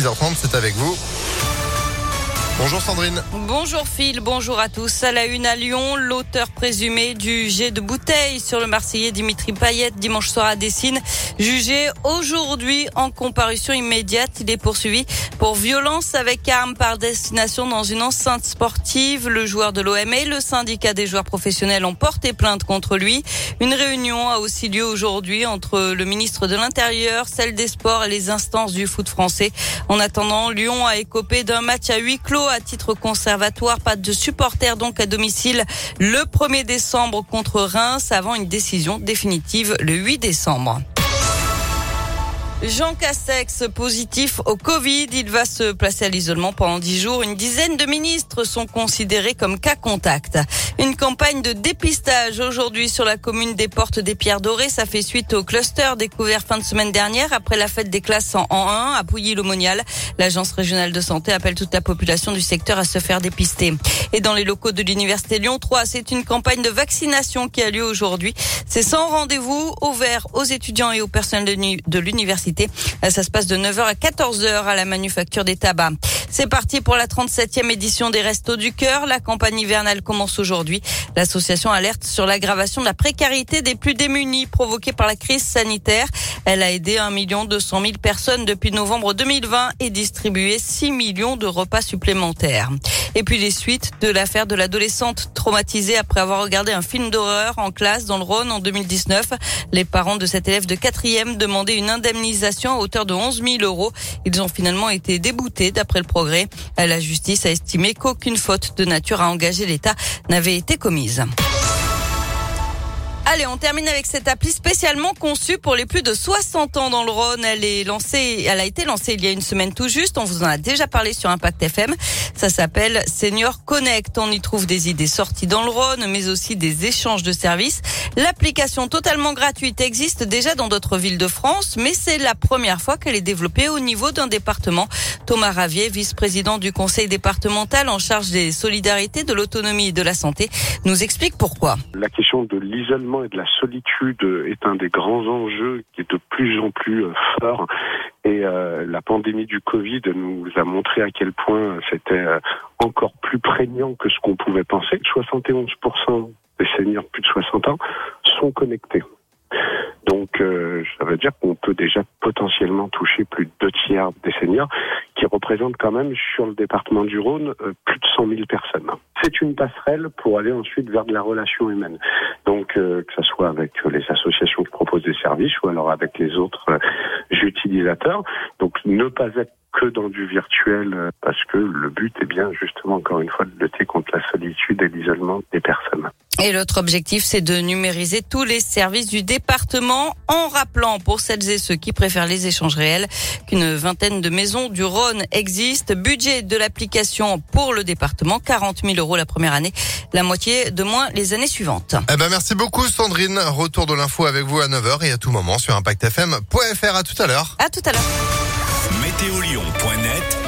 10h30, c'est avec vous. Bonjour Sandrine. Bonjour Phil, bonjour à tous. À la une à Lyon, l'auteur présumé du jet de bouteille sur le Marseillais Dimitri Payet dimanche soir à Dessine, jugé aujourd'hui en comparution immédiate. Il est poursuivi pour violence avec arme par destination dans une enceinte sportive. Le joueur de l'OM et le syndicat des joueurs professionnels ont porté plainte contre lui. Une réunion a aussi lieu aujourd'hui entre le ministre de l'Intérieur, celle des Sports et les instances du foot français. En attendant, Lyon a écopé d'un match à huis clos à titre conservatoire. Pas de supporters donc à domicile le 1er décembre contre Reims avant une décision définitive le 8 décembre. Jean Castex positif au Covid. Il va se placer à l'isolement pendant dix jours. Une dizaine de ministres sont considérés comme cas contact. Une campagne de dépistage aujourd'hui sur la commune des Portes des Pierres Dorées. Ça fait suite au cluster découvert fin de semaine dernière après la fête des classes en 1 à Pouilly-le-Monial. L'agence régionale de santé appelle toute la population du secteur à se faire dépister. Et dans les locaux de l'université Lyon 3, c'est une campagne de vaccination qui a lieu aujourd'hui. C'est sans rendez-vous ouvert aux étudiants et aux personnels de l'université ça se passe de 9h à 14h à la manufacture des tabacs. C'est parti pour la 37e édition des Restos du Cœur. La campagne hivernale commence aujourd'hui. L'association alerte sur l'aggravation de la précarité des plus démunis provoquée par la crise sanitaire. Elle a aidé 1 200 000 personnes depuis novembre 2020 et distribué 6 millions de repas supplémentaires. Et puis les suites de l'affaire de l'adolescente traumatisée après avoir regardé un film d'horreur en classe dans le Rhône en 2019. Les parents de cet élève de quatrième demandaient une indemnisation à hauteur de 11 000 euros. Ils ont finalement été déboutés d'après le progrès. La justice a estimé qu'aucune faute de nature à engager l'État n'avait été commise. Allez, on termine avec cette appli spécialement conçue pour les plus de 60 ans dans le Rhône. Elle est lancée, elle a été lancée il y a une semaine tout juste. On vous en a déjà parlé sur Impact FM. Ça s'appelle Senior Connect. On y trouve des idées sorties dans le Rhône, mais aussi des échanges de services. L'application totalement gratuite existe déjà dans d'autres villes de France, mais c'est la première fois qu'elle est développée au niveau d'un département. Thomas Ravier, vice-président du conseil départemental en charge des solidarités, de l'autonomie et de la santé, nous explique pourquoi. La question de l'isolement et de la solitude est un des grands enjeux qui est de plus en plus euh, fort. Et euh, la pandémie du Covid nous a montré à quel point c'était euh, encore plus prégnant que ce qu'on pouvait penser. 71% des seniors plus de 60 ans sont connectés. Donc, ça veut dire qu'on peut déjà potentiellement toucher plus de deux tiers des seniors, qui représentent quand même sur le département du Rhône plus de 100 000 personnes. C'est une passerelle pour aller ensuite vers de la relation humaine. Donc, euh, que ce soit avec les associations qui proposent des services ou alors avec les autres euh, utilisateurs. Donc, ne pas être que dans du virtuel euh, parce que le but est bien justement encore une fois de lutter contre la solitude et l'isolement des personnes. Et l'autre objectif, c'est de numériser tous les services du département en rappelant pour celles et ceux qui préfèrent les échanges réels qu'une vingtaine de maisons du Rhône existent. Budget de l'application pour le département, 40 000 euros la première année, la moitié de moins les années suivantes. Eh ben merci beaucoup Sandrine. Retour de l'info avec vous à 9h et à tout moment sur ImpactFM.fr. À tout à l'heure. À tout à l'heure. Météolion.net